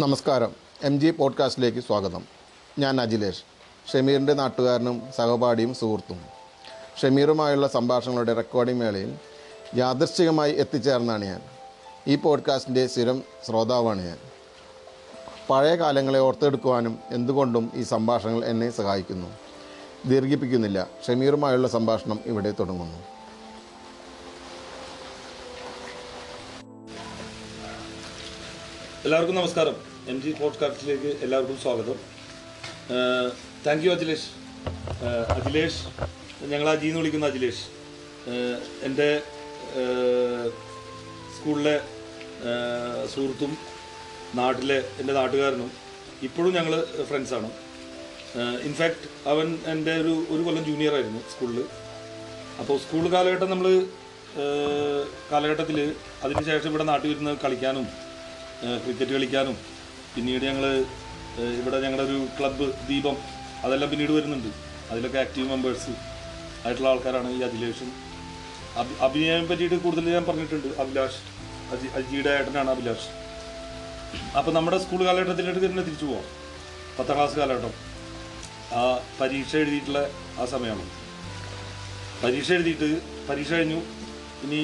നമസ്കാരം. M G പോഡ്കാസ്റ്റിലേക്ക് സ്വാഗതം. ഞാൻ അജിലേഷ് ഷമീറിന്റെ നാട്ടുകാരനും സഹപാഠിയും സുഹൃത്തും. ഷമീറുമായുള്ള സംഭാഷണങ്ങളുടെ റെക്കോർഡിംഗ് വേളയിൽ യാദൃശ്ചികമായി എത്തിച്ചേർന്നാണ് ഞാൻ. ഈ പോഡ്കാസ്റ്റിന്റെ സ്ഥിരം ശ്രോതാവാണ് ഞാൻ. പഴയ കാലങ്ങളെ ഓർത്തെടുക്കുവാനും എന്തുകൊണ്ടും ഈ സംഭാഷണങ്ങൾ എന്നെ സഹായിക്കുന്നു. ദീർഘിപ്പിക്കുന്നില്ല. ഷമീറുമായുള്ള സംഭാഷണം ഇവിടെ തുടങ്ങുന്നു. എല്ലാവർക്കും നമസ്കാരം. എം ജി പോഡ്കാസ്റ്റിലേക്ക് എല്ലാവർക്കും സ്വാഗതം. Thank you Akhilesh. അഖിലേഷ് ഞങ്ങൾ അജി എന്ന് വിളിക്കുന്ന അഖിലേഷ്. എന്റെ സ്കൂളിലെ സുഹൃത്തും നാട്ടിലെ എന്റെ നാട്ടുകാരനും ഇപ്പോഴും ഞങ്ങൾ ഫ്രണ്ട്സാണ് ഇൻഫാക്റ്റ് അവൻ എന്റെ ഒരു ഒരു കൊല്ലം ജൂനിയർ ആയിരുന്നു സ്കൂളിൽ അപ്പോൾ സ്കൂൾ കാലഘട്ടം നമ്മൾ കാലഘട്ടത്തിൽ അതിനുശേഷം ഇവിടെ നാട്ടിൽ വരുന്ന കളിക്കാനും ക്രിക്കറ്റ് കളിക്കാനും പിന്നീട് ഞങ്ങൾ ഇവിടെ ഞങ്ങളുടെ ഒരു ക്ലബ്ബ് ദീപം അതെല്ലാം പിന്നീട് വരുന്നുണ്ട്. അതിലൊക്കെ ആക്റ്റീവ് മെമ്പേഴ്സ് ആയിട്ടുള്ള ആൾക്കാരാണ് ഈ അഖിലേഷും. അഭി അഭിനയം പറ്റിയിട്ട് കൂടുതൽ ഞാൻ പറഞ്ഞിട്ടുണ്ട്. അഭിലാഷ് അജി അജിയുടെ ഏട്ടനാണ് അഭിലാഷ്. അപ്പോൾ നമ്മുടെ സ്കൂൾ കാലഘട്ടത്തിലേക്ക് തന്നെ തിരിച്ചു പോവാം. പത്താം ക്ലാസ് കാലഘട്ടം. ആ പരീക്ഷ എഴുതിയിട്ടുള്ള ആ സമയമാണ്. പരീക്ഷ എഴുതിയിട്ട് പരീക്ഷ കഴിഞ്ഞു. ഇനി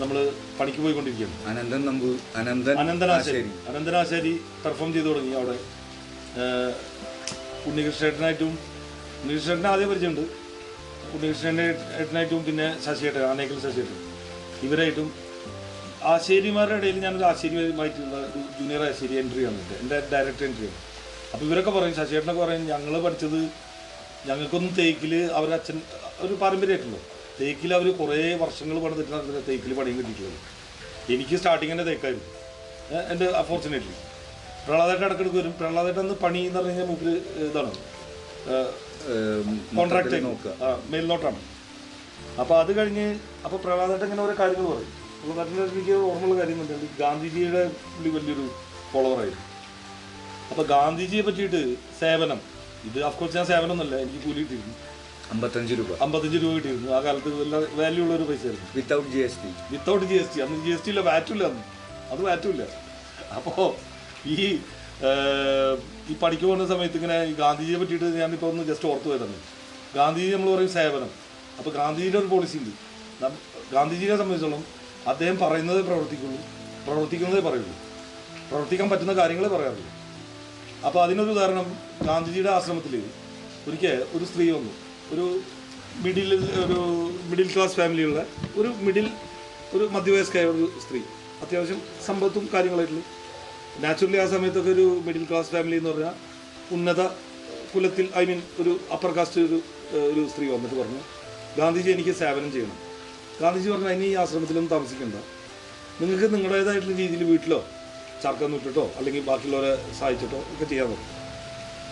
നമ്മൾ പണിക്ക് പോയിക്കൊണ്ടിരിക്കുകയാണ്. അനന്തൻ നമ്പു അനന്തൻ അനന്തനാശാരി. ആശേരി. അനന്തനാശാരി പെർഫോം ചെയ്തു തുടങ്ങി അവിടെ. ഉണ്ണികൃഷ്ണേട്ടനായിട്ടും ഉണ്ണികൃഷ്ണേട്ടനെ ആദ്യം പരിചയമുണ്ട്. ഉണ്ണികൃഷ്ണന്റെ ഏട്ടനായിട്ടും പിന്നെ ശശിയേട്ടൻ ആനേക്കൽ ശശിയേട്ടൻ. ഇവരായിട്ടും ആശേരിമാരുടെ ഇടയിൽ ഞാനൊരു ആശേരിയുമായിട്ടുള്ള ഒരു ജൂനിയർ ആശേരി എൻട്രി ആണ് എന്റെ ഡയറക്ടർ ഡയറക്റ്റ് എൻട്രി ആണ്. അപ്പോൾ ഇവരൊക്കെ പറയും ശശിയേട്ടനൊക്കെ പറയും ഞങ്ങൾ പഠിച്ചത് ഞങ്ങൾക്കൊന്നും തേക്കിൽ അവരച്ഛൻ ഒരു പാരമ്പര്യമായിട്ടുള്ളൂ. തേക്കിൽ അവർ കുറേ വർഷങ്ങൾ പണിതിട്ടാണ് തേക്കിൽ പണിയും കിട്ടിയിട്ടുള്ളത്. എനിക്ക് സ്റ്റാർട്ടിങ് തന്നെ തേക്കായിരുന്നു. എന്റെ അൺഫോർച്ചുനേറ്റ്ലി പ്രഹ്ലാദേട്ടൻ ഇടക്കിടക്ക് വരും. പ്രഹ്ലാദേട്ടൻ അന്ന് പണി എന്ന് പറഞ്ഞു കഴിഞ്ഞാൽ മൂപ്പര് ഇതാണ്. കോൺട്രാക്റ്റ് കോൺട്രാക്ട് നോക്കുക. ആ മേൽനോട്ടാണ്. അപ്പോൾ അത് കഴിഞ്ഞ് അപ്പോൾ പ്രഹ്ലാദേട്ടൻ ഇങ്ങനെ ഓരോ കാര്യങ്ങൾ പറയും. പ്രഹ്ലാദേട്ടൻ എനിക്ക് ഓർമ്മയുള്ള കാര്യം എന്നുണ്ടെങ്കിൽ ഗാന്ധിജിയുടെ പുള്ളി വലിയൊരു ഫോളോവറായിരുന്നു അപ്പോൾ ഗാന്ധിജിയെ പറ്റിയിട്ട് സേവനം. ഇത് അഫ്കോഴ്സ് ഞാൻ സേവനം ഒന്നല്ല എനിക്ക് കൂലി കിട്ടിയിരുന്നു. അമ്പത്തഞ്ച് രൂപ. അമ്പത്തഞ്ച് രൂപ കിട്ടിയിരുന്നു. ആ കാലത്ത് നല്ല വാല്യൂ ഉള്ള ഒരു പൈസ ആയിരുന്നു without G S T without G S T അന്ന് ജി എസ് ടി ഇല്ല വാറ്റും ഇല്ല അന്ന്. അത് വാറ്റും ഇല്ല. അപ്പോൾ ഈ ഈ പഠിക്ക് പോകുന്ന സമയത്ത് ഇങ്ങനെ ഈ ഗാന്ധിജിയെ പറ്റിയിട്ട് ഞാനിപ്പോൾ ഒന്ന് ജസ്റ്റ് ഓർത്ത് പോയതാണ്. ഗാന്ധിജി നമ്മൾ പറയും സേവനം. അപ്പോൾ ഗാന്ധിജിയുടെ ഒരു പോളിസി ഉണ്ട്. ഗാന്ധിജിയെ സംബന്ധിച്ചോളം അദ്ദേഹം പറയുന്നതേ പ്രവർത്തിക്കുള്ളൂ. പ്രവർത്തിക്കുന്നതേ പറയുള്ളൂ. പ്രവർത്തിക്കാൻ പറ്റുന്ന കാര്യങ്ങളെ പറയാറുള്ളൂ. അപ്പോൾ അതിനൊരു ഉദാഹരണം ഗാന്ധിജിയുടെ ആശ്രമത്തിൽ ഒരിക്കൽ ഒരു സ്ത്രീ വന്നു. ഒരു മിഡിൽ ഒരു മിഡിൽ ക്ലാസ് ഫാമിലിയുള്ള ഒരു മിഡിൽ ഒരു മധ്യവയസ്കയായ ഒരു സ്ത്രീ. അത്യാവശ്യം സമ്പത്തും കാര്യങ്ങളായിട്ടുള്ള. നാച്ചുറലി ആ സമയത്തൊക്കെ ഒരു മിഡിൽ ക്ലാസ് ഫാമിലി എന്ന് പറഞ്ഞാൽ ഉന്നത കുലത്തിൽ ഐ മീൻ ഒരു അപ്പർ കാസ്റ്റ് ഒരു ഒരു സ്ത്രീ വന്നിട്ട് പറഞ്ഞു ഗാന്ധിജി എനിക്ക് സേവനം ചെയ്യണം. ഗാന്ധിജി പറഞ്ഞു ഇനി ഈ ആശ്രമത്തിലൊന്നും താമസിക്കണ്ട. നിങ്ങൾക്ക് നിങ്ങളുടേതായിട്ടുള്ള രീതിയിൽ വീട്ടിലോ ചർക്കം നിട്ടിട്ടോ അല്ലെങ്കിൽ ബാക്കിയുള്ളവരെ സഹായിച്ചിട്ടോ ഒക്കെ ചെയ്യാൻ പറ്റും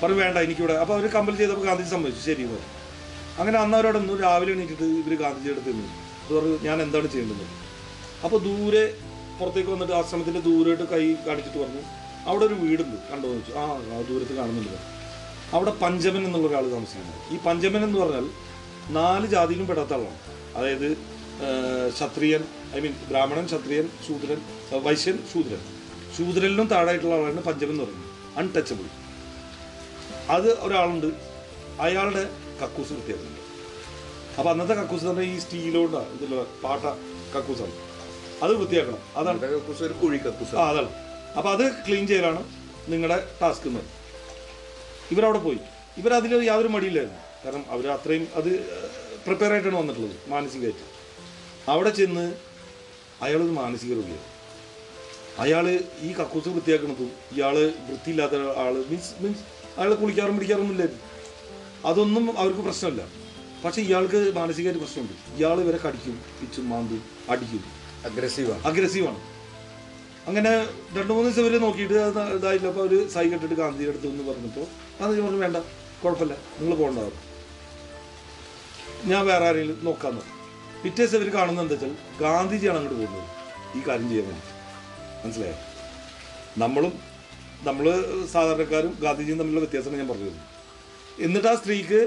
പറഞ്ഞു വേണ്ട എനിക്കിവിടെ. അപ്പോൾ അവർ കമ്പൽ ചെയ്തപ്പോൾ ഗാന്ധിജി സമ്മതിച്ചു. ശരി പറഞ്ഞു അങ്ങനെ അന്ന് അവരോട് രാവിലെ എണീറ്റിട്ട് ഇവർ ഗാന്ധിജിയുടെ അടുത്ത് നിന്നു അത് പറഞ്ഞു ഞാൻ എന്താണ് ചെയ്യേണ്ടത്? അപ്പോൾ ദൂരെ പുറത്തേക്ക് വന്നിട്ട് ആശ്രമത്തിന്റെ ദൂരമായിട്ട് കൈ കാണിച്ചിട്ട് പറഞ്ഞു അവിടെ ഒരു വീടുണ്ട് കണ്ടോ? എന്ന് ചോദിച്ചു. ആ ദൂരത്ത് കാണുന്നുണ്ട്. അവിടെ പഞ്ചമൻ എന്നുള്ള ഒരാൾ താമസിക്കുന്നത് ഈ പഞ്ചമൻ എന്ന് പറഞ്ഞാൽ നാല് ജാതിയിലും പെടാത്ത ആളാണ്. അതായത് ക്ഷത്രിയൻ ഐ മീൻ ബ്രാഹ്മണൻ ക്ഷത്രിയൻ ശൂദ്രൻ വൈശ്യൻ ശൂദ്രൻ. ശൂദ്രനിലും താഴായിട്ടുള്ള ആളാണ് പഞ്ചമൻ എന്ന് പറയുന്നത്. അൺടച്ചബിൾ അത് ഒരാളുണ്ട്. അയാളുടെ കക്കൂസ് വൃത്തിയാക്കുന്നത് അപ്പോൾ അന്നത്തെ കക്കൂസ് പറഞ്ഞാൽ ഈ സ്റ്റീലോണ്ടാണ് ഇതിലുള്ള പാട്ട കക്കൂസാണ്. അത് വൃത്തിയാക്കണം. അതാണ്. കക്കൂസ് ഒരു കുഴി കക്കൂസ് ആ അതാണ്. അപ്പോൾ അത് ക്ലീൻ ചെയ്യലാണ് നിങ്ങളുടെ ടാസ്ക് എന്ന്. ഇവരവിടെ പോയി. ഇവരതിൽ യാതൊരു മടിയില്ലായിരുന്നു. കാരണം അവർ അത്രയും അത് പ്രിപ്പയർ ആയിട്ടാണ് വന്നിട്ടുള്ളത് മാനസികമായിട്ട്. അവിടെ ചെന്ന് അയാളൊരു മാനസിക രോഗിയാണ് അയാൾ ഈ കക്കൂസ് വൃത്തിയാക്കണതും ഇയാൾ വൃത്തിയില്ലാത്ത ആൾ മീൻസ് മീൻസ് അയാൾ കുളിക്കാറും പിടിക്കാറൊന്നും ഇല്ലായിരുന്നു. അതൊന്നും അവർക്ക് പ്രശ്നമില്ല. പക്ഷെ ഇയാൾക്ക് മാനസികമായിട്ട് പ്രശ്നമുണ്ട്. ഇയാൾ ഇവരെ കടിക്കും പിച്ചും മാന്തും അടിക്കും. അഗ്രസീവാണ് അഗ്രസീവാണ്. അങ്ങനെ രണ്ട് മൂന്ന് ദിവസം ഇവർ നോക്കിയിട്ട് ഇതായില്ല. അപ്പോൾ അവർ സൈ കെട്ടിട്ട് ഗാന്ധിയുടെ അടുത്ത് എന്ന് പറഞ്ഞപ്പോൾ ഗാന്ധിജി പറഞ്ഞു വേണ്ട കുഴപ്പമില്ല നിങ്ങൾ പോകണ്ടാവും. ഞാൻ വേറെ ആരെങ്കിലും നോക്കാമെന്ന്. പിറ്റേ ദിവസം ഇവർ കാണുന്നത് എന്താ വെച്ചാൽ ഗാന്ധിജിയാണ് അങ്ങോട്ട് പോകുന്നത്. ഈ കാര്യം ചെയ്യാൻ വേണ്ടി. മനസ്സിലായോ? നമ്മളും നമ്മൾ സാധാരണക്കാരും ഗാന്ധിജിയും തമ്മിലുള്ള വ്യത്യാസമാണ് ഞാൻ പറഞ്ഞത്. എന്നിട്ട് ആ സ്ത്രീക്ക്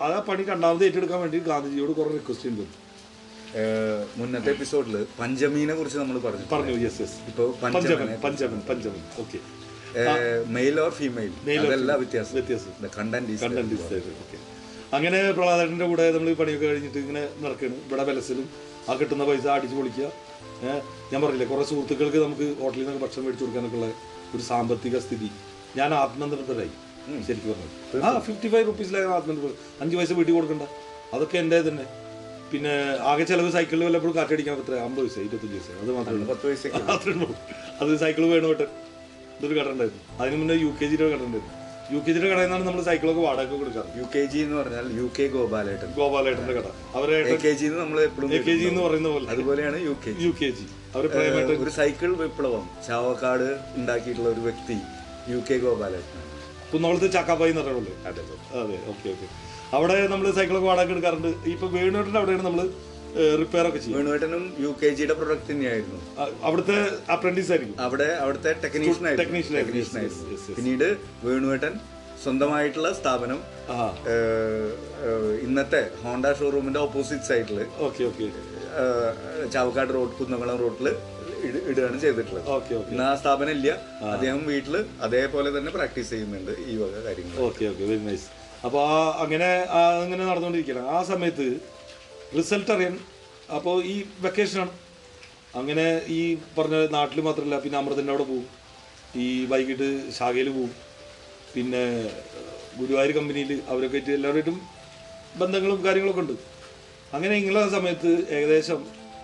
ആ പണി രണ്ടാമത് ഏറ്റെടുക്കാൻ വേണ്ടി ഗാന്ധിജിയോട് കുറേ റിക്വസ്റ്റ് ചെയ്യുന്നുണ്ട് മുന്നത്തെ എപ്പിസോഡിൽ പഞ്ചമീനെ കുറിച്ച് നമ്മൾ പറഞ്ഞു. പറഞ്ഞു യെസ് യെസ് ഇപ്പോൾ Panchaman Panchaman Panchaman. Okay male or female അതെല്ലാം. വ്യത്യാസം. വ്യത്യാസം. കണ്ടന്റ് കണ്ടന്റ് ഓക്കെ അങ്ങനെ പ്രഹ്ലാദന്റെ കൂടെ നമ്മൾ പണിയൊക്കെ കഴിഞ്ഞിട്ട് ഇങ്ങനെ നടക്കുകയാണ് ഇവിടെ വിലസിലും ആ കിട്ടുന്ന പൈസ അടിച്ചു പൊളിക്കുക. ഞാൻ പറഞ്ഞില്ലേ കുറേ സുഹൃത്തുക്കൾക്ക് നമുക്ക് ഹോട്ടലിൽ നിന്നൊക്കെ ഭക്ഷണം മേടിച്ചു കൊടുക്കാനൊക്കെ ഉള്ള ഒരു സാമ്പത്തിക സ്ഥിതി. ഞാൻ ആത്മനിർഭരായി. ശരിക്കും പറഞ്ഞു. ആ ഫിഫ്റ്റി ഫൈവ് റുപ്പീസിലായി ആത്മനിർഭർ അഞ്ച് പൈസ വീട്ടിൽ കൊടുക്കണ്ട. അതൊക്കെ എന്റെ തന്നെ പിന്നെ ആകെ ചിലവ് സൈക്കിളിൽ വല്ലപ്പോഴും കാറ്റടിക്കാൻ എത്ര അമ്പത് പൈസ ഇരുപത്തഞ്ച് പൈസ. അത് മാത്രമേ പത്ത് പൈസ മാത്രമേ ഉള്ളൂ. അത് സൈക്കിൾ വേണോട്ടെ ഇതൊരു കട ഉണ്ടായിരുന്നു. അതിന് മുന്നേ യു കെ ജിയുടെ കട ഉണ്ടായിരുന്നു. യു കെ ജിയുടെ കടയിൽ നിന്നാണ് നമ്മൾ സൈക്കിളൊക്കെ വാടക കൊടുക്കാറ്. യു കെ ജി എന്ന് പറഞ്ഞാൽ യു കെ ഗോപാലേട്ടൻ. ഗോപാലേട്ടന്റെ കട. അവരെ കെ ജി നമ്മൾ എപ്പോഴും കെ ജി എന്ന് പറയുന്ന പോലെ. അതുപോലെയാണ് U K U K G അവർ ഒരു സൈക്കിൾ വിപ്ലവം. ചാവക്കാട് ഉണ്ടാക്കിയിട്ടുള്ള ഒരു വ്യക്തി യു കെ ഗോപാലേട്ടനാണ്. കുന്നോളത്ത് ചക്കാപ്പായി എന്ന് പറയുള്ളൂ അതെ അതെ. ഓക്കെ ഓക്കെ അവിടെ നമ്മൾ സൈക്കിളൊക്കെ വാടക എടുക്കാറുണ്ട്. ഇപ്പൊ വേണുവേട്ടന്റെ അവിടെയാണ് നമ്മൾ റിപ്പയർ ഒക്കെ ചെയ്യും വേണുവേട്ടനും യു കെ ജിയുടെ പ്രൊഡക്റ്റ് തന്നെയായിരുന്നു. അവിടുത്തെ അപ്രന്റീസ് ആയിരിക്കും. അവിടെ അവിടുത്തെ ടെക്നീഷ്യൻ ടെക്നീഷ്യൻ ടെക്നീഷ്യൻ. പിന്നീട് വേണുവേട്ടൻ സ്വന്തമായിട്ടുള്ള സ്ഥാപനം ഇന്നത്തെ Honda ഷോറൂമിന്റെ opposite okay Chavakkad road Kunnamkulam റോഡിൽ ഇടുകയാണ് ചെയ്തിട്ടുള്ളത്. ഇന്ന് ആ സ്ഥാപനം ഇല്ല. അദ്ദേഹം വീട്ടിൽ അതേപോലെ തന്നെ പ്രാക്ടീസ് ചെയ്യുന്നുണ്ട് ഈ വക കാര്യങ്ങൾ ഓക്കെ ഓക്കെ. വെരി നൈസ് അപ്പോൾ ആ അങ്ങനെ അങ്ങനെ നടന്നുകൊണ്ടിരിക്കുകയാണ്. ആ സമയത്ത് റിസൾട്ട് അറിയാൻ അപ്പോൾ ഈ വെക്കേഷനാണ് അങ്ങനെ ഈ പറഞ്ഞ നാട്ടിൽ മാത്രമല്ല പിന്നെ അമൃതന്റെ അവിടെ പോകും ഈ വൈകിട്ട് ശാഖയിൽ പോവും. പിന്നെ ഗുരുവായൂർ കമ്പനിയിൽ അവരൊക്കെ ആയിട്ട് എല്ലാവരുമായിട്ടും ബന്ധങ്ങളും കാര്യങ്ങളൊക്കെ ഉണ്ട്. അങ്ങനെ ഇങ്ങനെ സമയത്ത് ഏകദേശം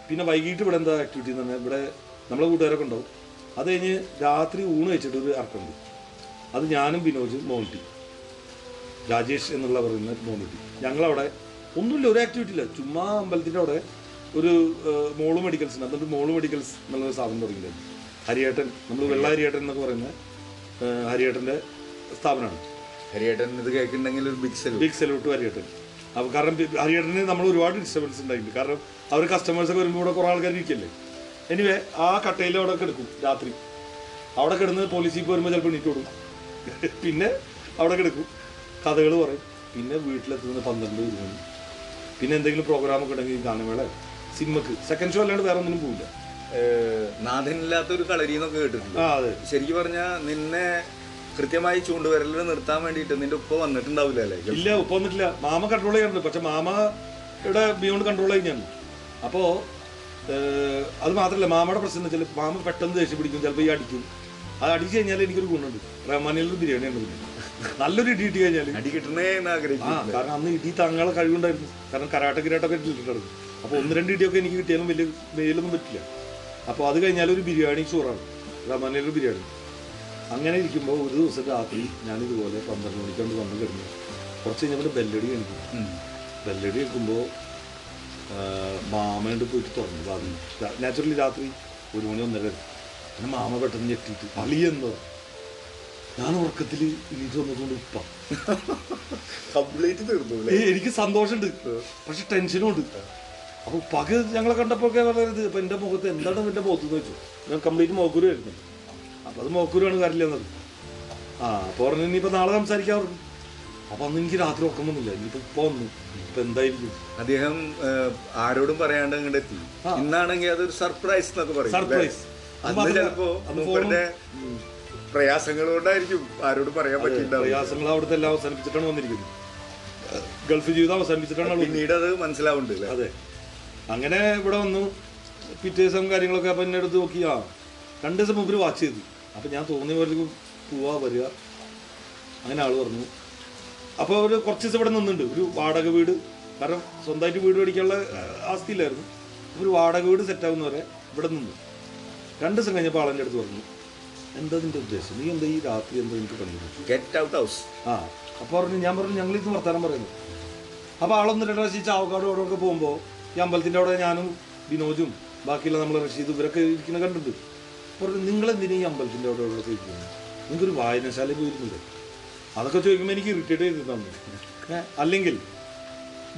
പിന്നെ വൈകിട്ട് ഇവിടെ എന്താ ആക്ടിവിറ്റി എന്ന് പറഞ്ഞാൽ ഇവിടെ നമ്മളെ കൂട്ടുകാരൊക്കെ ഉണ്ടാവും. അത് കഴിഞ്ഞ് രാത്രി ഊണ് വെച്ചിട്ട് ഒരു അർക്കുണ്ട് അത് ഞാനും വിനോജ് മോണ്ടി രാജേഷ് എന്നുള്ള പറയുന്ന മോണിറ്റി ഞങ്ങളവിടെ ഒന്നുമില്ല ഒരു ആക്ടിവിറ്റി ഇല്ല. ചുമ്മാ അമ്പലത്തിന്റെ അവിടെ ഒരു മോൾ മെഡിക്കൽസ് ഉണ്ട്. അതുകൊണ്ട് മോൾ മെഡിക്കൽസ് എന്നുള്ള സ്ഥാപനം തുടങ്ങിയിട്ടുണ്ട് ഹരിയേട്ടൻ നമ്മൾ വെള്ള ഹരിയേട്ടൻ എന്നൊക്കെ പറയുന്ന ഹരിയേട്ടന്റെ സ്ഥാപനമാണ്. ഹരിയേട്ടൻ ഇത് കേൾക്കുന്നുണ്ടെങ്കിൽ ഒരു ബിഗ് സെലൂട്ട് ബിഗ് സല്യൂട്ട് ഹരിയേട്ടൻ. അപ്പോൾ കാരണം ഹരിയേട്ടന് നമ്മൾ ഒരുപാട് ഡിസ്റ്റർബൻസ് ഉണ്ടായിട്ടുണ്ട്. കാരണം അവർ കസ്റ്റമേഴ്സൊക്കെ വരുമ്പോൾ ഇവിടെ കുറേ ആൾക്കാർ ഇരിക്കല്ലേ? എനിവേ ആ കട്ടയിൽ അവിടെ കിടക്കും രാത്രി. അവിടെ കിടന്ന് പോലീസിൽ വരുമ്പോൾ ചിലപ്പോൾ എണീറ്റ് കൊടുക്കും പിന്നെ അവിടെ കിടക്കും. കഥകൾ പറയും. പിന്നെ വീട്ടിലെത്തുന്നത് പന്ത്രണ്ട് ഒരു മണി. പിന്നെ എന്തെങ്കിലും പ്രോഗ്രാമൊക്കെ ഉണ്ടെങ്കിൽ ഗാനമേള സിനിമക്ക്. സെക്കൻഡ് ഷോ അല്ലാണ്ട് വേറെ ഒന്നിനും പോകില്ല നാഥനില്ലാത്ത ഒരു കളരി എന്നൊക്കെ കേട്ടിട്ടുണ്ട് ശരിക്കും പറഞ്ഞാൽ നിന്നെ കൃത്യമായി ചൂണ്ടുവരൽ നിർത്താൻ വേണ്ടിയിട്ട് നിന്റെ ഉപ്പ വന്നിട്ടുണ്ടാവില്ല അല്ലേ? ഇല്ല ഉപ്പ വന്നിട്ടില്ല. മാമ കൺട്രോൾ ചെയ്യാറുണ്ട്. പക്ഷെ മാമയുടെ ബിയോണ്ട് കൺട്രോൾ കഴിഞ്ഞാണ് അപ്പോ അത് മാത്രമല്ല മാമയുടെ പ്രശ്നം വെച്ചാൽ മാമ പെട്ടെന്ന് ദേഷ്യം പിടിക്കും. ചിലപ്പോൾ ഈ അടിക്കും. അത് അടിച്ചു കഴിഞ്ഞാൽ എനിക്കൊരു ഗുണമുണ്ട്. റഹ്മാനിലൊരു ബിരിയാണി ഉണ്ട് പിന്നെ നല്ലൊരു ഇടി ഇട്ട് കഴിഞ്ഞാൽ അടി കിട്ടണേ എന്ന് ആ ആഗ്രഹിക്കും കാരണം അന്ന് ഇടി താങ്കളെ കഴിവുണ്ടായിരുന്നു. കാരണം കരാട്ട കിരാട്ടൊക്കെ ഇട്ടിട്ടുണ്ടായിരുന്നു അപ്പോൾ ഒന്ന് രണ്ട് ഇടിയൊക്കെ എനിക്ക് കിട്ടിയാലും വലിയ വെയിലൊന്നും പറ്റില്ല. അപ്പോൾ അത് കഴിഞ്ഞാൽ ഒരു ബിരിയാണി ചോറാണ്. റഹ്മാനിലൊരു ബിരിയാണി. അങ്ങനെ ഇരിക്കുമ്പോൾ ഒരു ദിവസം രാത്രി ഞാനിതുപോലെ പന്ത്രണ്ട് മണിക്കൊണ്ട് വന്ന് കിടന്നു കുറച്ച് കഴിഞ്ഞപ്പോൾ ബെല്ലടി കഴിക്കും ബെല്ലടി കേൾക്കുമ്പോൾ മാമയോട് പോയിട്ട് തുറന്നു പറഞ്ഞു നാച്ചുറലി രാത്രി ഒരു മണി ഒന്നര. പിന്നെ മാമ പെട്ടെന്ന് ഞെട്ടിയിട്ട് അളിയെന്നോ ഞാൻ ഉറക്കത്തിൽ എനിക്ക് വന്നതുകൊണ്ട് ഉപ്പ. കംപ്ലീറ്റ് തീർന്നു എനിക്ക് സന്തോഷമുണ്ട് പക്ഷെ ടെൻഷനും ഉണ്ട് അപ്പൊ ഉപ്പാക്ക് ഞങ്ങളെ കണ്ടപ്പോഴൊക്കെ പറയുന്നത് ഇപ്പൊ എന്റെ മുഖത്ത്? എന്താണ് എന്റെ മുഖത്ത് എന്ന് വെച്ചു. ഞാൻ കംപ്ലീറ്റ് മോക്കൂരു ആയിരുന്നു അപ്പൊ അത് മോക്കൂരാണ് കാര്യമില്ല എന്നത് ആ അപ്പൊ പറഞ്ഞു ഇനിയിപ്പോ നാളെ സംസാരിക്കാറുണ്ട് അപ്പൊ അന്ന് എനിക്ക് രാത്രി ഉറക്കമൊന്നുമില്ല ഇനിയിപ്പോ ഇപ്പൊ വന്നു. ഇപ്പൊ എന്തായിരിക്കും? അദ്ദേഹം ആരോടും പറയാണ്ട് എത്തി. ഇന്നാണെങ്കിൽ അതൊരു സർപ്രൈസ് എന്നൊക്കെ പറയും സർപ്രൈസ്. അന്ന് മാത്രമല്ല, ചിലപ്പോ മൂപ്പരുടെ പ്രയാസങ്ങൾ കൊണ്ടായിരിക്കും ആരോടും പറയാൻ പറ്റില്ല പ്രയാസങ്ങൾ അവിടുത്തെ എല്ലാം അവസാനിപ്പിച്ചിട്ടാണ് വന്നിരിക്കുന്നത്. ഗൾഫ് ജീവിതം അവസാനിപ്പിച്ചിട്ടാണ് പിന്നീട് അത് മനസ്സിലാവുന്നുണ്ട് അതെ. അങ്ങനെ ഇവിടെ വന്നു. പിറ്റേ ദിവസം കാര്യങ്ങളൊക്കെ അപ്പം എന്നെ എടുത്ത് നോക്കി. ആ രണ്ട് ദിവസം മുമ്പ് വാച്ച് ചെയ്തു. അപ്പം ഞാൻ തോന്നിയ പോലെ പോവാ വരിക. അങ്ങനെ ആൾ പറഞ്ഞു അപ്പോൾ ഒരു കുറച്ച് ദിവസം ഇവിടെ നിന്നുണ്ട് ഒരു വാടക വീട്. കാരണം സ്വന്തമായിട്ട് വീട് മേടിക്കാനുള്ള ആസ്തിയില്ലായിരുന്നു. ഒരു വാടക വീട് സെറ്റ് വരെ ഇവിടെ നിന്നു. രണ്ട് ദിവസം കഴിഞ്ഞപ്പോൾ ആളെന്റെ അടുത്ത് പറഞ്ഞു എന്താ നിന്റെ ഉദ്ദേശം? നീ എന്താ ഈ രാത്രി എന്താ എനിക്ക് പണി? ഗെറ്റ് ഔട്ട് ഹൗസ് ആ. അപ്പോൾ പറഞ്ഞു ഞാൻ പറഞ്ഞു ഞങ്ങൾ ഇത് വർത്താനം പറയുന്നു. അപ്പോൾ ആളൊന്ന് രണ്ട് പ്രാവശ്യം ചാവക്കാട് അവിടെയൊക്കെ പോകുമ്പോൾ ഈ അമ്പലത്തിന്റെ അവിടെ ഞാനും ബിനോജും ബാക്കിയുള്ള നമ്മൾ റഷീദ് ഇവരൊക്കെ ഇരിക്കുന്ന കണ്ടിട്ടുണ്ട്. പറഞ്ഞു നിങ്ങളെന്തിനും ഈ അമ്പലത്തിന്റെ അവിടെ അവിടെ ഇരിക്കുന്നത് നിങ്ങൾക്കൊരു വായനശാല പോയിരുന്നില്ലേ അതൊക്കെ ചോദിക്കുമ്പോൾ എനിക്ക് ഇറിറ്റേറ്റ് ചെയ്ത് തന്നു അല്ലെങ്കിൽ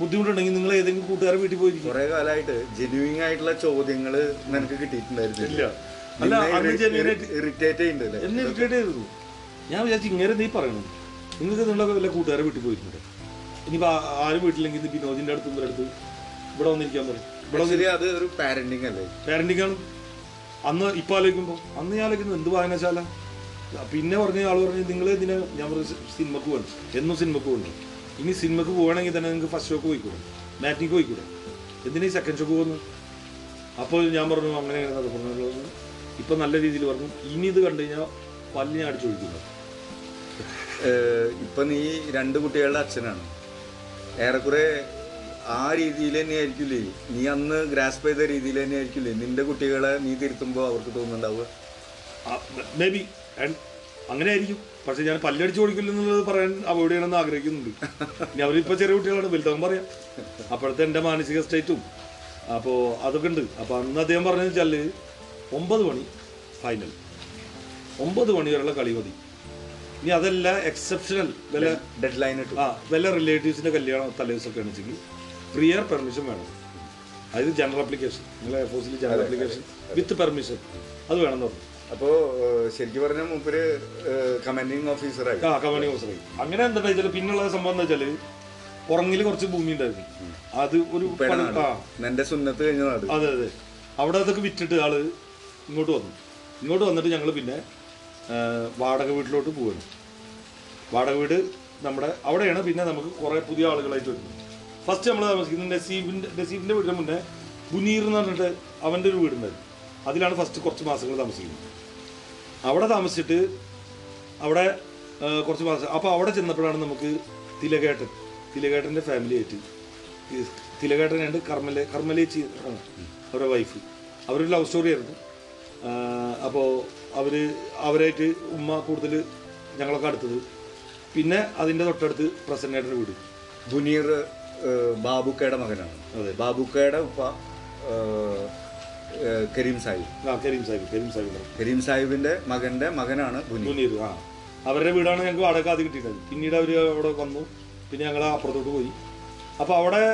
ബുദ്ധിമുട്ടുണ്ടെങ്കിൽ നിങ്ങൾ ഏതെങ്കിലും കൂട്ടുകാരെ വീട്ടിൽ പോയി കുറെ കാലമായിട്ട് ജെന്യൂയിങ് ആയിട്ടുള്ള ചോദ്യങ്ങൾ നിനക്ക് കിട്ടിയിട്ടുണ്ടായിരുന്നില്ല. അല്ല, ഇറിറ്റേറ്റ് ചെയ്യുന്നുണ്ടല്ലേ എന്നെ ഇറിറ്റേറ്റ് ചെയ്തു. ഞാൻ വിചാരിച്ചു ഇങ്ങനെ നീ പറയണം. നിങ്ങൾക്ക് നിങ്ങളൊക്കെ വല്ല കൂട്ടുകാരെ വീട്ടിൽ പോയിട്ടുണ്ട് ഇനിയിപ്പോൾ ആരും വീട്ടിലെങ്കിൽ ഇത് വിനോദിന്റെ അടുത്ത് ഇവരുടെ അടുത്ത് ഇവിടെ വന്നിരിക്കാൻ പറയും. ഇവിടെ അത് ഒരു പാരന്റിങ് അല്ലേ? പാരന്റിങ് ആണ്. അന്ന് ഇപ്പൊ ആലോചിക്കുമ്പോൾ അന്ന് ഞാൻ ആലോചിക്കുന്നത് എന്ത് വായനശാല? പിന്നെ പറഞ്ഞ ആൾ പറഞ്ഞു നിങ്ങൾ ഇതിനെ ഞാൻ സിനിമക്ക് പോകണം എന്നും സിനിമക്ക് പോകണം ഇനി സിനിമക്ക് പോകണമെങ്കിൽ തന്നെ നിങ്ങൾക്ക് ഫസ്റ്റ് ഷോക്ക് പോയിക്കൂടെ? മാറ്റിക്ക് പോയിക്കൂടെ? എന്തിനാ സെക്കൻഡ് ഷോക്ക് പോകുന്നു അപ്പോൾ ഞാൻ പറഞ്ഞു അങ്ങനെ അങ്ങനെ പറഞ്ഞു ഇപ്പം നല്ല രീതിയിൽ പറഞ്ഞു. ഇനി ഇത് കണ്ടു കഴിഞ്ഞാൽ പല്ല് ഞാൻ അടിച്ചൊഴിക്കുന്നു ഇപ്പൊ നീ രണ്ട് കുട്ടികളുടെ അച്ഛനാണ്. ഏറെക്കുറെ ആ രീതിയിൽ തന്നെ ആയിരിക്കില്ലേ നീ അന്ന് ഗ്രാസ്പ് ചെയ്ത രീതിയിൽ തന്നെ ആയിരിക്കില്ലേ നിന്റെ കുട്ടികളെ നീ തിരുത്തുമ്പോൾ അവർക്ക് തോന്നുന്നുണ്ടാവുക? മേ ബി അങ്ങനെ ആയിരിക്കും പക്ഷെ ഞാൻ പല്ലടിച്ച് കൊടുക്കില്ല എന്നുള്ളത് പറയാൻ അവോയ്ഡ് ചെയ്യണമെന്ന് ആഗ്രഹിക്കുന്നുണ്ട്. ഇനി അവരിപ്പോൾ ചെറിയ കുട്ടികളാണ്. വലുതാവും പറയാം. അപ്പോഴത്തെ എന്റെ മാനസിക സ്റ്റേറ്റും അപ്പോ അതൊക്കെ ഉണ്ട്. അപ്പോൾ അന്ന് അദ്ദേഹം പറഞ്ഞു വെച്ചാൽ ഒമ്പത് മണി ഫൈനൽ ഒമ്പത് മണി വരെയുള്ള കളി മതി. ഇനി അതല്ല എക്സെപ്ഷണൽ വല്ല ഡെഡ് ലൈൻ ആ വല്ല റിലേറ്റീവ്സിന്റെ കല്യാണം തലേദിവസമൊക്കെ ആണെന്നുവെച്ചെങ്കിൽ പ്രിയർ പെർമിഷൻ വേണം. അതായത് ജനറൽ അപ്ലിക്കേഷൻ നിങ്ങളെ എയർഫോഴ്സിൽ ജനറൽ അപ്ലിക്കേഷൻ വിത്ത് പെർമിഷൻ അത്. വേണം എന്ന് പറഞ്ഞു. അപ്പോ ശരിക്കും പറഞ്ഞ മൂപ്പര് കമാൻഡിങ് ഓഫീസറായി ആ കമാൻഡിങ് ഓഫീസറായി അങ്ങനെ എന്താ വെച്ചാൽ പിന്നുള്ള സംഭവം എന്താ വെച്ചാൽ പുറങ്ങിൽ കുറച്ച് ഭൂമി ഉണ്ടായിരുന്നു. അത് ഒരു സുന്നത്ത് കഴിഞ്ഞതാണ് അതെ അതെ. അവിടെ അതൊക്കെ വിറ്റിട്ട് ആൾ ഇങ്ങോട്ട് വന്നു. ഇങ്ങോട്ട് വന്നിട്ട് ഞങ്ങൾ പിന്നെ വാടക വീട്ടിലോട്ട് പോവാണ്. വാടക വീട് നമ്മുടെ അവിടെയാണ്. പിന്നെ നമുക്ക് കുറേ പുതിയ ആളുകളായിട്ട് വരുന്നത്. ഫസ്റ്റ് നമ്മൾ താമസിക്കുന്നത് നസീബിന്റെ നസീബിന്റെ വീടിന് മുന്നേ ബുനീർ എന്ന് പറഞ്ഞിട്ട് അവന്റെ ഒരു വീടുണ്ടായിരുന്നു. അതിലാണ് ഫസ്റ്റ് കുറച്ച് മാസങ്ങൾ താമസിക്കുന്നത്. അവിടെ താമസിച്ചിട്ട് അവിടെ കുറച്ച് മാസം അപ്പോൾ അവിടെ ചെന്നപ്പോഴാണ് നമുക്ക് തിലകേട്ടൻ തിലകേട്ടന്റെ ഫാമിലി ആയിട്ട് തിലകേട്ടനുണ്ട് കർമ്മലെ കർമ്മലേച്ചി അവരുടെ വൈഫ് അവരൊരു ലവ് സ്റ്റോറി ആയിരുന്നു. അപ്പോൾ അവർ അവരായിട്ട് ഉമ്മ കൂടുതൽ ഞങ്ങളൊക്കെ അടുത്തത്. പിന്നെ അതിന്റെ തൊട്ടടുത്ത് പ്രസന്നേട്ടന്റെ വീട്. ബുനീർ ബാബുക്കയുടെ മകനാണ്. അതെ. ബാബുക്കയുടെ ഉപ്പ കരീം സാഹിബ്. കരീം സാഹിബ് കരീം സാഹിബ്. കരീം സാഹിബിന്റെ മകന്റെ മകനാണ് ആ. അവരുടെ വീടാണ് ഞങ്ങൾക്ക് വാടക അത് കിട്ടിയിട്ടത് പിന്നീട് അവർ അവിടെ വന്നു. പിന്നെ ഞങ്ങൾ അപ്പുറത്തോട്ട് പോയി. അപ്പോൾ അവിടെ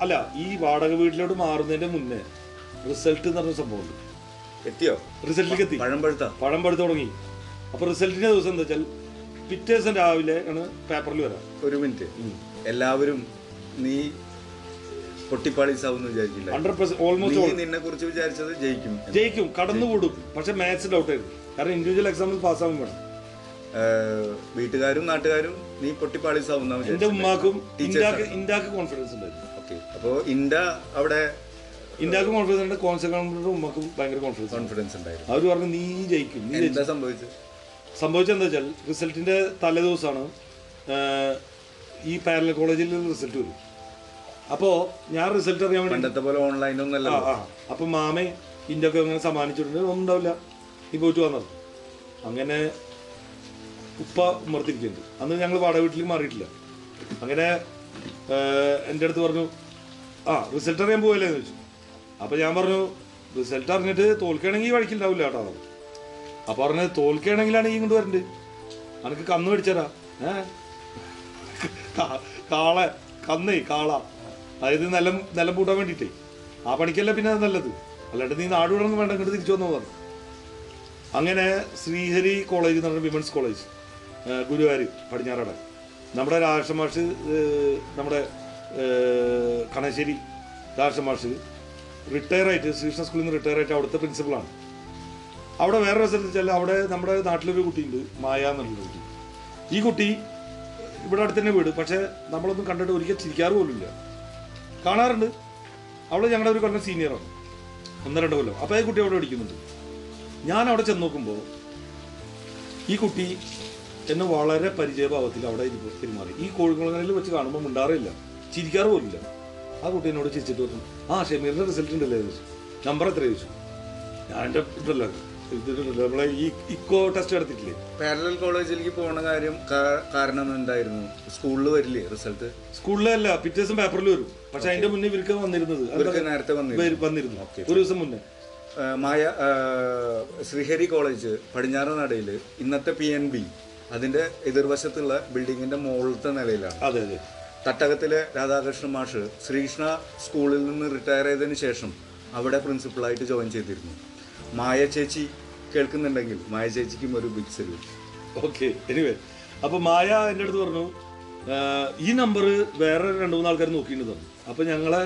അല്ല ഈ വാടക വീട്ടിലോട്ട് മാറുന്നതിന്റെ മുന്നേ റിസൾട്ട് എന്ന് പറഞ്ഞ സംഭവമുണ്ട് എത്തിയോ? റിസൾട്ടിലേക്ക് എത്തി. പഴം പഴുത്ത? പഴം പഴുത്ത് തുടങ്ങി. അപ്പോൾ റിസൾട്ടിന്റെ ദിവസം എന്താ വെച്ചാൽ പിറ്റേ ദിവസം രാവിലെ ആണ് പേപ്പറിൽ വരാം. ഒരു മിനിറ്റ്. എല്ലാവരും നീ പൊട്ടിപ്പാളീസാവെന്ന് വിചാരിക്കില്ല. നിന്നെ കുറിച്ച് വിചാരിച്ചത് ജയിക്കും. ജയിക്കും കടന്നുകൂടും പക്ഷെ മാത്സ് ഡൗട്ട് ആയിരുന്നു. കാരണം ഇൻഡിവിജ്വൽ എക്സാമിൽ ആവും വേണം. വീട്ടുകാരും നാട്ടുകാരും നീ പൊട്ടിപ്പാളീസാവുന്ന എന്റെ ഉമ്മാക്കും ഇന്ത്യയ്ക്ക് ഇന്ത്യയ്ക്ക് കോൺഫിഡൻസ് ഉണ്ടായിരുന്നു. ഓക്കെ. ഇന്ത്യ അവിടെ ഇന്ത്യയ്ക്ക് കോൺഫിഡൻസ് ഉണ്ട് കോൺസെക്വൻസിന്റെ ഉമ്മക്കും ഭയങ്കര കോൺഫിഡൻസ് കോൺഫിഡൻസ് ഉണ്ടായിരുന്നു. അവർ പറഞ്ഞു നീ ജയിക്കും നീ എന്താ സംഭവിച്ചത്? സംഭവിച്ചെന്താ വെച്ചാൽ റിസൾട്ടിന്റെ തലേ ദിവസമാണ് ഈ പാരലൽ കോളേജിൽ നിന്ന് റിസൾട്ട് വരും. അപ്പോൾ ഞാൻ റിസൾട്ട് അറിയാൻ വേണ്ടി പണ്ടത്തെ പോലെ ഓൺലൈൻ ഒന്നല്ല ആ ആ. അപ്പം മാമേ ഇന്ത്യയ്ക്ക് അങ്ങനെ സമ്മാനിച്ചിട്ടുണ്ട്. ഒന്നും ഉണ്ടാവില്ല. നീ പോയിട്ട് വന്നത് അങ്ങനെ ഉപ്പ ഉമ്മർത്തിരിക്കുന്നുണ്ട്. അന്ന് ഞങ്ങൾ വാടക വീട്ടിലേക്ക് മാറിയിട്ടില്ല. അങ്ങനെ ഏഹ്, എന്റെ അടുത്ത് പറഞ്ഞു ആ റിസൾട്ട് അറിയാൻ പോയല്ലേ എന്ന് ചോദിച്ചു. അപ്പോൾ ഞാൻ പറഞ്ഞു റിസൾട്ട് അറിഞ്ഞിട്ട് തോൽക്കുകയാണെങ്കിൽ ഈ വഴിക്കുണ്ടാവില്ല കേട്ടോ. അപ്പോൾ പറഞ്ഞത് തോൽക്കുകയാണെങ്കിലാണ് ഈ ഇങ്ങോട്ട് വരണ്ട് അനക്ക് കന്ന് മേടിച്ചരാ. ഏ? കാ- കാള കന്നേ കാള. അതായത് നിലം നിലം പൂട്ടാൻ വേണ്ടിയിട്ടേ. ആ പണിക്കല്ല പിന്നെ അത് നല്ലത്. അല്ലാണ്ട് നീ നാട് വിടണം വേണ്ട ഇങ്ങോട്ട് തിരിച്ചു വന്നു പറഞ്ഞു അങ്ങനെ ശ്രീഹരി കോളേജ് എന്ന് പറഞ്ഞ വിമൻസ് കോളേജ് ഗുരുവായൂർ പടിഞ്ഞാറട. നമ്മുടെ രാഷ്ട്രമാഷ് നമ്മുടെ കണശ്ശേരി രാഷ്ട്രമാഷ് റിട്ടയർ ആയിട്ട് ശ്രീകൃഷ്ണ സ്കൂളിൽ നിന്ന് റിട്ടയർ ആയിട്ട് അവിടുത്തെ പ്രിൻസിപ്പളാണ് അവിടെ വേറൊരു സ്ഥലത്ത് വെച്ചാൽ അവിടെ നമ്മുടെ നാട്ടിലൊരു കുട്ടിയുണ്ട് മായ എന്നുള്ളൊരു കുട്ടി. ഈ കുട്ടി ഇവിടെ അടുത്ത് തന്നെ വീട്. പക്ഷേ നമ്മളൊന്നും കണ്ടിട്ട് ഒരിക്കൽ ചിരിക്കാറ് പോലുമില്ല കാണാറുണ്ട്. അവൾ ഞങ്ങളുടെ ഒരു കൊല്ലം സീനിയറാണ് ഒന്ന് രണ്ട് കൊല്ലം. അപ്പോൾ ഈ കുട്ടി അവിടെ പഠിക്കുന്നുണ്ട്. ഞാൻ അവിടെ ചെന്ന് നോക്കുമ്പോൾ ഈ കുട്ടി എന്നെ വളരെ പരിചയഭാവത്തിൽ അവിടെ പെരുമാറി. ഈ കോഴിക്കുളങ്ങളിൽ വെച്ച് കാണുമ്പോൾ മിണ്ടാറില്ല. ചിരിക്കാറ് പോലില്ല ആ കുട്ടി എന്നോട് ചിരിച്ചിട്ട് പറഞ്ഞു ആ ഷെമീറിന്റെ റിസൾട്ട് ഉണ്ടല്ലേ? ചോദിച്ചു. നമ്പർ എത്ര ചോദിച്ചു. ഞാൻ എന്റെ ഇതല്ല. ഇതിട്ടുണ്ടല്ലോ നമ്മളെ ഈ ഇക്കോ ടെസ്റ്റ് എടുത്തിട്ടില്ലേ? പാരലൽ കോളേജിലേക്ക് പോണ കാര്യം കാരണം എന്തായിരുന്നു? സ്കൂളിൽ വരില്ലേ റിസൾട്ട്? സ്കൂളിലല്ല പിറ്റേ ദിവസം പേപ്പറിൽ വരും. പക്ഷെ അതിന്റെ മുന്നേ ഇവർക്ക് വന്നിരുന്നത്. ഇവർക്ക് നേരത്തെ വന്നിരുന്നു. ഒരു ദിവസം മുന്നേ. മായ ശ്രീഹരി കോളേജ് പടിഞ്ഞാറ് നടയിൽ ഇന്നത്തെ പി എൻ ബി അതിന്റെ എതിർവശത്തുള്ള ബിൽഡിങ്ങിന്റെ മുകളിലത്തെ നിലയിലാണ്. അതെ അതെ. തട്ടകത്തിലെ രാധാകൃഷ്ണ മാഷ് ശ്രീകൃഷ്ണ സ്കൂളിൽ നിന്ന് റിട്ടയർ ചെയ്തതിന് ശേഷം അവിടെ പ്രിൻസിപ്പളായിട്ട് ജോയിൻ ചെയ്തിരുന്നു. മായ ചേച്ചി കേൾക്കുന്നുണ്ടെങ്കിൽ മായ ചേച്ചിക്കും ഒരു ബിഗ് സല്യൂട്ട് ഓക്കെ എനിവേ അപ്പൊ മായ എന്റെ അടുത്ത് പറഞ്ഞു ഈ നമ്പർ വേറെ രണ്ട് മൂന്ന് ആൾക്കാർ നോക്കിയിട്ടുണ്ട് തന്നു അപ്പൊ ഞങ്ങളെ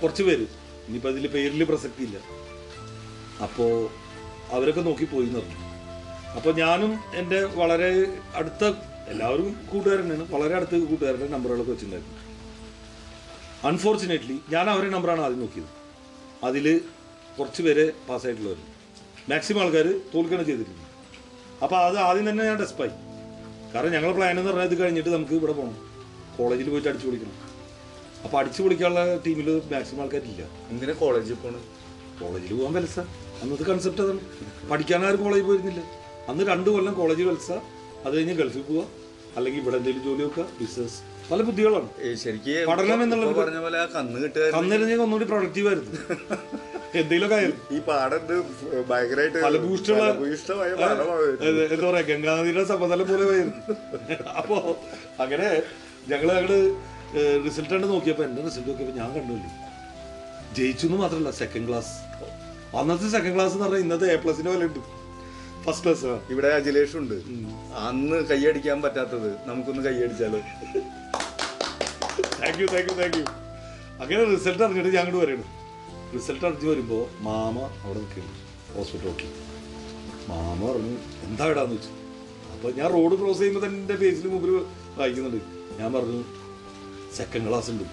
കുറച്ച് പേര് ഇനിയിപ്പോൾ അതിൽ പേരിൽ പ്രസക്തി ഇല്ല അപ്പോൾ അവരൊക്കെ നോക്കി പോയി അപ്പൊ അപ്പോൾ ഞാനും എന്റെ വളരെ അടുത്ത എല്ലാവരും കൂട്ടുകാരനാണ്. വളരെ അടുത്ത കൂട്ടുകാരുടെ നമ്പറുകളൊക്കെ വെച്ചിട്ടുണ്ടായിരുന്നു. അൺഫോർച്ചുനേറ്റ്ലി ഞാൻ അവരുടെ നമ്പറാണ് ആദ്യം നോക്കിയത്. അതിൽ കുറച്ച് പേര് പാസ്സായിട്ടുള്ളവർ മാക്സിമം ആൾക്കാർ തോൽക്കുകയാണ് ചെയ്തിരുന്നത് അപ്പോൾ അത് ആദ്യം തന്നെ ഞാൻ ഡെസ്പായി കാരണം ഞങ്ങളുടെ പ്ലാൻ എന്ന് പറഞ്ഞാൽ ഇത് കഴിഞ്ഞിട്ട് നമുക്ക് ഇവിടെ പോകണം കോളേജിൽ പോയിട്ട് അടിച്ചു പൊളിക്കണം. അപ്പോൾ അടിച്ചു പൊളിക്കാനുള്ള ടീമിൽ മാക്സിമം ആൾക്കാരില്ല എന്തിനാ കോളേജിൽ പോകണം കോളേജിൽ പോകാൻ വലസ അന്നത്തെ കൺസെപ്റ്റ് അതാണ്. പഠിക്കാനാരും കോളേജിൽ പോയിരുന്നില്ല. അന്ന് രണ്ട് കൊല്ലം കോളേജിൽ വലസ അത് കഴിഞ്ഞ് ഗൾഫിൽ പോവുക അല്ലെങ്കിൽ ഇവിടെ എന്തെങ്കിലും ജോലി നോക്കുക ബിസിനസ് പല ബുദ്ധികളാണ്. ശരിക്കും പഠനം എന്നുള്ളത് പറഞ്ഞ പോലെ കന്ന് കിട്ടുക കന്നിരുന്നെങ്കിൽ ഒന്നുകൂടി പ്രൊഡക്റ്റീവ് ആയിരുന്നു. എന്തെങ്കിലുമൊക്കെ ഈ പാടം ഭയങ്കരമായിട്ട് എന്താ പറയാ ഗംഗാനദിയുടെ സമതലം പോലെ വരുന്നു അപ്പോ അങ്ങനെ ഞങ്ങൾ ഞങ്ങൾ റിസൾട്ട് ആണ് നോക്കിയപ്പോ എന്റെ റിസൾട്ട് നോക്കിയപ്പോ ഞാൻ കണ്ടില്ല ജയിച്ചു എന്ന് മാത്രമല്ല സെക്കൻഡ് ക്ലാസ് അന്നത്തെ സെക്കൻഡ് ക്ലാസ് എന്ന് പറഞ്ഞാൽ ഇന്നത്തെ എ പ്ലസിന് പോലെ ഉണ്ട്. ഫസ്റ്റ് ക്ലാസ് ഇവിടെ അജിലേഷ് ഉണ്ട്. അന്ന് കൈയടിക്കാൻ പറ്റാത്തത് നമുക്കൊന്ന് കൈയടിച്ചാലോ thank you thank you thank you അങ്ങനെ റിസൾട്ട് അറിഞ്ഞിട്ട് ഞാൻ അങ്ങോട്ട് വരണം റിസൾട്ട് അറിഞ്ഞ് വരുമ്പോൾ മാമ അവിടെ നിൽക്കുന്നു. ഹോസ്പിറ്റൽ നോക്കി മാമ പറഞ്ഞു എന്താ ഇടാന്ന് വെച്ചു. അപ്പോൾ ഞാൻ റോഡ് ക്രോസ് ചെയ്യുമ്പോൾ തന്നെ എന്റെ ഫേസിൽ മുമ്പിൽ വായിക്കുന്നുണ്ട്. ഞാൻ പറഞ്ഞു സെക്കൻഡ് ക്ലാസ് ഉണ്ട്.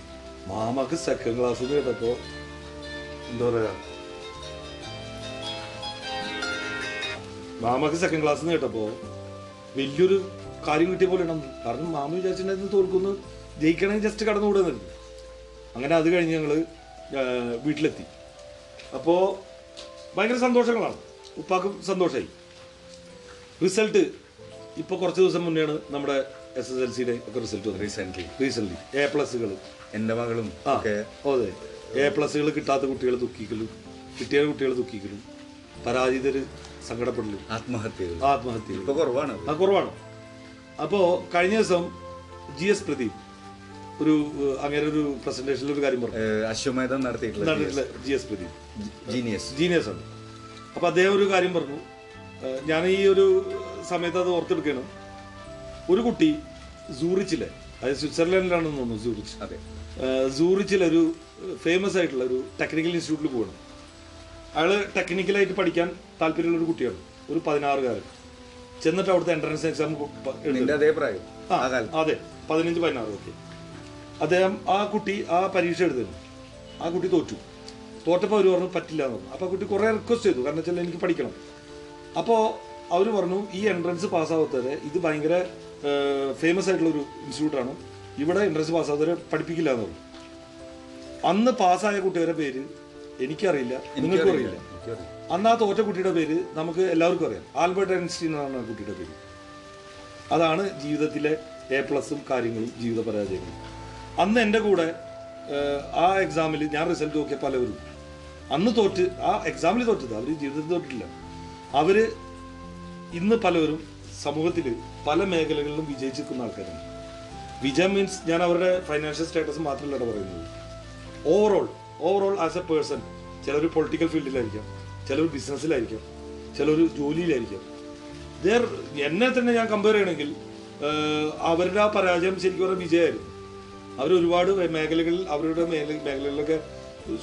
മാമക്ക് സെക്കൻഡ് ക്ലാസ് കേട്ടപ്പോൾ എന്താ പറയുക മാമക്ക് സെക്കൻഡ് ക്ലാസ് കേട്ടപ്പോൾ വലിയൊരു കാര്യം കിട്ടിയ പോലെ ഉണ്ടെന്ന് കാരണം മാമ വിചാരിച്ചിട്ടുണ്ടായിരുന്നു തോൽക്കുന്നു ജയിക്കണമെങ്കിൽ ജസ്റ്റ് കടന്നു വിടുന്നുണ്ട് അങ്ങനെ അത് കഴിഞ്ഞ് ഞങ്ങൾ വീട്ടിലെത്തി. അപ്പോൾ ഭയങ്കര സന്തോഷങ്ങളാണ്. ഉപ്പാക്കും സന്തോഷമായി റിസൾട്ട് ഇപ്പോൾ കുറച്ച് ദിവസം മുന്നെയാണ് നമ്മുടെ എസ് എസ് എൽ സിയുടെ ഒക്കെ റിസൾട്ട് വന്നത്. റീസെന്റ് റീസെന്റ്ലി എ പ്ലസ്സുകൾ എന്റെ മകളും ആ അതെ. എ പ്ലസ്സുകൾ കിട്ടാത്ത കുട്ടികൾ ദുഃഖിക്കലും കിട്ടിയ കുട്ടികൾ ദുഃഖിക്കലും പരാജിതർ സങ്കടപ്പെടലും. ആത്മഹത്യകൾ ആത്മഹത്യകൾ ഇപ്പോൾ കുറവാണ് ആ കുറവാണ്. അപ്പോൾ കഴിഞ്ഞ ദിവസം ജി എസ് പ്രദീപ് ഒരു അങ്ങനെ ഒരു പ്രസന്റേഷനിൽ ഒരു കാര്യം പറഞ്ഞു. അശ്വമേധം നടത്തിയിട്ടുള്ള G S Pradeep genius genius ആണ്. അപ്പോൾ അദ്ദേഹം ഒരു കാര്യം പറഞ്ഞു. ഞാൻ ഈ ഒരു സമയത്ത് അത് ഓർത്തെടുക്കുകയാണ്. ഒരു കുട്ടി സൂറിച്ചിലെ അതായത് സ്വിറ്റ്സർലൻഡിലാണെന്ന് തോന്നുന്നു സൂറിച്ച്. അതെ. സൂറിച്ചിലെ ഒരു ഫേമസ് ആയിട്ടുള്ള ഒരു ടെക്നിക്കൽ ഇൻസ്റ്റിറ്റ്യൂട്ടിൽ പോകണം അയാൾ ടെക്നിക്കലായിട്ട് പഠിക്കാൻ താല്പര്യമുള്ള ഒരു കുട്ടിയാണ്. ഒരു പതിനാറുകാരൻ. ചെന്നിട്ട് അവിടുത്തെ എൻട്രൻസ് എക്സാം അതെ പതിനഞ്ച് പതിനാറ് ഓക്കെ അദ്ദേഹം ആ കുട്ടി ആ പരീക്ഷ എഴുതുന്നു ആ കുട്ടി തോറ്റു. തോറ്റപ്പോൾ അവർ പറഞ്ഞു പറ്റില്ല എന്ന് പറഞ്ഞു. അപ്പോൾ കുട്ടി കുറേ റിക്വസ്റ്റ് ചെയ്തു. കാരണം വെച്ചാൽ എനിക്ക് പഠിക്കണം. അപ്പോൾ അവർ പറഞ്ഞു ഈ എൻട്രൻസ് പാസ്സാവാത്തവരെ ഇത് ഭയങ്കര ഫേമസ് ആയിട്ടുള്ള ഒരു ഇൻസ്റ്റിറ്റ്യൂട്ടാണ് ഇവിടെ എൻട്രൻസ് പാസ്സാവാത്തവരെ പഠിപ്പിക്കില്ല എന്ന് പറഞ്ഞു. അന്ന് പാസ്സായ കുട്ടികളുടെ പേര് എനിക്കറിയില്ല. നിങ്ങൾക്കും അറിയില്ല. അന്ന് ആ തോറ്റ കുട്ടിയുടെ പേര് നമുക്ക് എല്ലാവർക്കും അറിയാം. ആൽബർട്ട് ഐൻസ്റ്റീൻ എന്നാണ് കുട്ടിയുടെ പേര്. അതാണ് ജീവിതത്തിലെ എ പ്ലസും കാര്യങ്ങളും ജീവിത പരാജയങ്ങളും. അന്ന് എന്റെ കൂടെ ആ എക്സാമിൽ ഞാൻ റിസൾട്ട് നോക്കിയ പലവരും അന്ന് തോറ്റ് ആ എക്സാമിൽ തോറ്റത്. അവർ ജീവിതത്തിൽ തോറ്റില്ല അവർ ഇന്ന് പലവരും സമൂഹത്തിൽ പല മേഖലകളിലും വിജയിച്ചിരിക്കുന്ന ആൾക്കാരാണ്. വിജയം മീൻസ് ഞാൻ അവരുടെ ഫൈനാൻഷ്യൽ സ്റ്റാറ്റസ് മാത്രമല്ല പറയുന്നത്. Overall overall as a person ചിലർ പൊളിറ്റിക്കൽ ഫീൽഡിലായിരിക്കാം ചിലർ ബിസിനസ്സിലായിരിക്കാം ചിലർ ജോലിയിലായിരിക്കാം. ദർ എന്നെ തന്നെ ഞാൻ കമ്പയർ ചെയ്യണമെങ്കിൽ അവരുടെ ആ പരാജയം ശരിക്കും പറഞ്ഞാൽ വിജയമായിരുന്നു. അവർ ഒരുപാട് മേഖലകളിൽ അവരുടെ മേഖല മേഖലകളിലൊക്കെ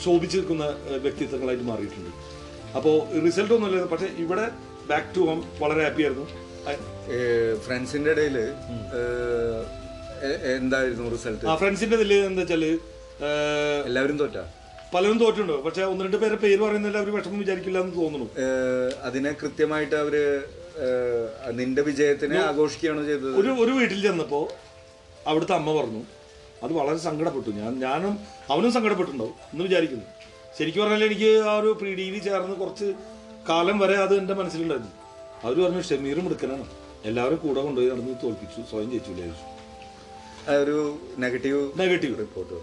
ശോഭിച്ചു നിൽക്കുന്ന വ്യക്തിത്വങ്ങളായിട്ട് മാറിയിട്ടുണ്ട്. അപ്പോൾ റിസൾട്ട് ഒന്നുമില്ല പക്ഷേ ഇവിടെ ബാക്ക് ടു ഹോം വളരെ ഹാപ്പി ആയിരുന്നു. ഫ്രണ്ട്സിന്റെ ഇടയിൽ എന്തായിരുന്നു റിസൾട്ട് ആ ഫ്രണ്ട്സിന്റെ ഇതിൽ എന്താ വെച്ചാൽ എല്ലാവരും തോറ്റ? പലരും തോറ്റുണ്ടോ പക്ഷെ ഒന്ന് രണ്ട് പേരെ പേര് പറയുന്നില്ല അവർ വിഷമം വിചാരിക്കില്ല എന്ന് തോന്നുന്നു. അതിനെ കൃത്യമായിട്ട് അവർ നിന്റെ വിജയത്തിനെ ആഘോഷിക്കുകയാണോ ചെയ്തത്? ഒരു ഒരു വീട്ടിൽ ചെന്നപ്പോൾ അവിടുത്തെ അമ്മ പറഞ്ഞു അത് വളരെ സങ്കടപ്പെട്ടു. ഞാൻ ഞാനും അവനും സങ്കടപ്പെട്ടിട്ടുണ്ടാവും എന്ന് വിചാരിക്കുന്നു. ശരിക്കും പറഞ്ഞാൽ എനിക്ക് ആ ഒരു പി ഡിഗ്രി ചേർന്ന് കുറച്ച് കാലം വരെ അത് എന്റെ മനസ്സിലുണ്ടായിരുന്നു. അവർ പറഞ്ഞു ഷമീറും എടുക്കണം എല്ലാവരും കൂടെ കൊണ്ടുപോയി നടന്ന് തോൽപ്പിച്ചു. സ്വയം ജയിച്ചു വിചാരിച്ചു ഒരു നെഗറ്റീവ് നെഗറ്റീവ്. റിപ്പോർട്ട്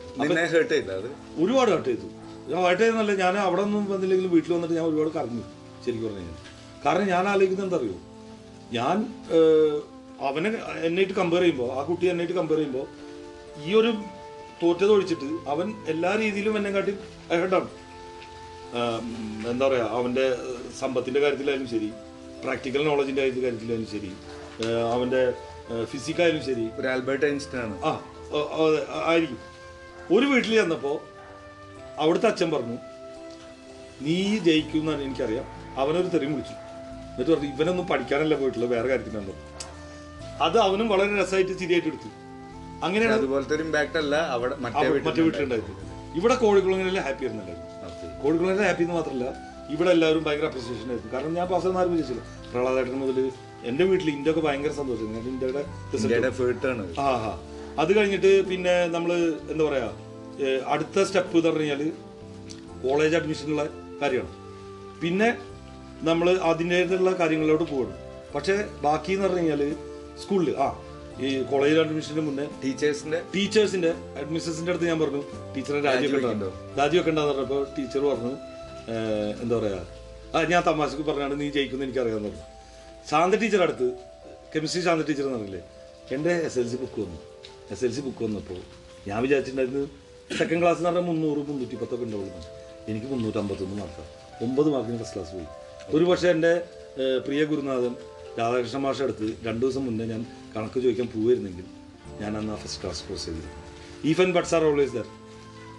ഹേർട്ട് ചെയ്ത ഒരുപാട് ഹർട്ട് ചെയ്തു. ഞാൻ ഹർട്ട് ചെയ്തെന്നല്ല ഞാൻ അവിടെ ഒന്നും വന്നില്ലെങ്കിലും വീട്ടിൽ വന്നിട്ട് ഞാൻ ഒരുപാട് കറങ്ങി ശരിക്കും പറഞ്ഞു കഴിഞ്ഞാൽ. കാരണം ഞാൻ ആലോചിക്കുന്നത് എന്താ അറിയോ? ഞാൻ അവനെ എന്നായിട്ട് കമ്പയർ ചെയ്യുമ്പോൾ ആ കുട്ടി എന്നായിട്ട് കമ്പയർ ചെയ്യുമ്പോൾ ഈ ഒരു തോറ്റത് ഒഴിച്ചിട്ട് അവൻ എല്ലാ രീതിയിലും എന്നെ കാട്ടി ഹെഡാണ് എന്താ പറയുക അവന്റെ സമ്പത്തിന്റെ കാര്യത്തിലായാലും ശരി പ്രാക്ടിക്കൽ നോളജിന്റെ കാര്യത്തിലായാലും ശരി അവന്റെ അവന്റെ ഫിസിക്കായാലും ശരി. ഒരു ആൽബർട്ട് ഐൻസ്റ്റൈൻ ആണ് ആ ആയിരിക്കും. ഒരു വീട്ടിൽ ചെന്നപ്പോൾ അവിടുത്തെ അച്ഛൻ പറഞ്ഞു നീ ജയിക്കും എന്നാണ് എനിക്കറിയാം. അവനൊരു തെറി വിളിച്ചു. എന്നിട്ട് പറഞ്ഞു ഇവനൊന്നും പഠിക്കാനല്ല പോയിട്ടുള്ളത് വേറെ കാര്യത്തിനാണ്. അത് അവനും വളരെ രസമായിട്ട് ശരിയായിട്ട് എടുത്തു. അങ്ങനെയാണ് അതുപോലത്തെ ഒരു ഇമ്പാക്ട് അല്ല. അവിടെ മറ്റേ വീട്ടിലുണ്ടായത് ഇവിടെ കോഴിക്കുളങ്ങനെ ഹാപ്പി ആയിരുന്നല്ലോ? കോഴിക്കുളങ്ങനെ ഹാപ്പി എന്ന് മാത്രമല്ല ഇവിടെ എല്ലാവരും ഭയങ്കര അപ്രിസിയേഷൻ ആയിരുന്നു. കാരണം ഞാൻ പാസ് ആരും വിചാരിച്ചില്ല. പ്രളാദേട്ടൻ മുതൽ എന്റെ വീട്ടിൽ ഇന്ത്യ ഒക്കെ ഭയങ്കര സന്തോഷം. ഇന്ത്യയുടെ ആ ഹാ അത് കഴിഞ്ഞിട്ട് പിന്നെ നമ്മൾ എന്താ പറയാ അടുത്ത സ്റ്റെപ്പ് എന്ന് പറഞ്ഞു കഴിഞ്ഞാൽ കോളേജ് അഡ്മിഷനുള്ള കാര്യമാണ്. പിന്നെ നമ്മൾ അതിന്റെതായിട്ടുള്ള കാര്യങ്ങളിലോട്ട് പോകണം പക്ഷേ ബാക്കി എന്ന് പറഞ്ഞു കഴിഞ്ഞാൽ സ്കൂളിൽ ആ ഈ കോളേജിൽ അഡ്മിഷന് മുന്നേ ടീച്ചേഴ്സിന്റെ ടീച്ചേഴ്സിന്റെ അഡ്മിഷൻസിന്റെ അടുത്ത് ഞാൻ പറഞ്ഞു ടീച്ചറെ രാജിവെക്കണ്ട. രാജിവെക്കണ്ടെന്ന് പറഞ്ഞപ്പോൾ ടീച്ചർ പറഞ്ഞു എന്താ പറയാ ആ ഞാൻ തമാശക്ക് പറഞ്ഞാണ് നീ ജയിക്കുന്ന എനിക്കറിയാമെന്ന് പറഞ്ഞു ശാന്ത ടീച്ചർ അടുത്ത് കെമിസ്ട്രി ശാന്ത ടീച്ചർ എന്ന് പറഞ്ഞില്ലേ എന്റെ എസ് എൽ സി ബുക്ക് വന്നു. എസ് എൽ സി ബുക്ക് വന്നപ്പോൾ ഞാൻ വിചാരിച്ചിട്ടുണ്ടായിരുന്നു സെക്കൻഡ് ക്ലാസ് എന്ന് പറഞ്ഞാൽ മുന്നൂറ് മുന്നൂറ്റി പത്തൊക്കെ ഉണ്ടാവുള്ളൂ എനിക്ക് മുന്നൂറ്റമ്പത്തൊന്ന് മാർക്കാണ് ഒമ്പത് മാർക്കിന് ഫസ്റ്റ് ക്ലാസ് പോയി. ഒരു പക്ഷേ എന്റെ പ്രിയ ഗുരുനാഥൻ രാധാകൃഷ്ണ മാഷ അടുത്ത് രണ്ടു ദിവസം മുന്നേ ഞാൻ കണക്ക് ചോദിക്കാൻ പോവായിരുന്നെങ്കിൽ ഞാൻ അന്ന് ആ ഫസ്റ്റ് ക്ലാസ് കോഴ്സ് ചെയ്തു ifs and buts are always there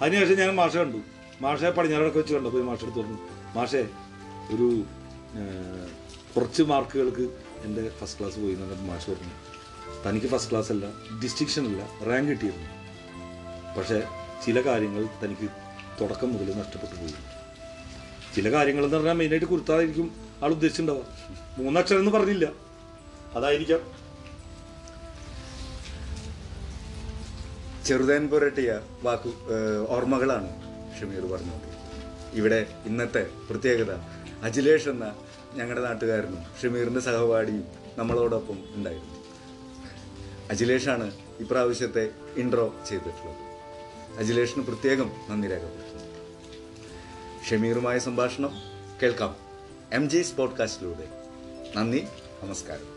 അതിനുശേഷം ഞാൻ മാഷ കണ്ടു. മാഷെ പടിഞ്ഞാറടക്കം വെച്ച് കണ്ടപ്പോൾ മാഷ എടുത്ത് പറഞ്ഞു മാഷെ ഒരു കുറച്ച് മാർക്കുകൾക്ക് എന്റെ ഫസ്റ്റ് ക്ലാസ് പോയി എന്ന് മാഷ് പറഞ്ഞു തനിക്ക് ഫസ്റ്റ് ക്ലാസ് അല്ല ഡിസ്റ്റിങ്ഷൻ അല്ല റാങ്ക് കിട്ടിയിരുന്നു. പക്ഷേ ചില കാര്യങ്ങൾ തനിക്ക് തുടക്കം മുതൽ നഷ്ടപ്പെട്ടു പോയി. ചില കാര്യങ്ങളെന്ന് പറഞ്ഞാൽ മെയിനായിട്ട് കുരുത്തായിരിക്കും ആൾ ഉദ്ദേശിച്ചിട്ടുണ്ടാവുക മൂന്നക്ഷരം എന്ന് പറഞ്ഞില്ല. അതായിരിക്കാം. ചെറുതേൻ പുരട്ടിയ വാക്കു ഓർമ്മകളാണ് ഷമീർ പറഞ്ഞത്. ഇവിടെ ഇന്നത്തെ പ്രത്യേകത അജിലേഷ് എന്ന ഞങ്ങളുടെ നാട്ടുകാരനും ഷമീറിന്റെ സഹപാഠിയും നമ്മളോടൊപ്പം ഉണ്ടായിരുന്നു. അഖിലേഷാണ് ഇപ്രാവശ്യത്തെ ഇൻട്രോ ചെയ്തിട്ടുള്ളത്. അഖിലേഷിന് പ്രത്യേകം നന്ദി രേഖപ്പെടുത്തുന്നു. ഷമീറുമായ സംഭാഷണം കേൾക്കാം. എം ജി പോഡ്കാസ്റ്റിലൂടെ നന്ദി നമസ്കാരം.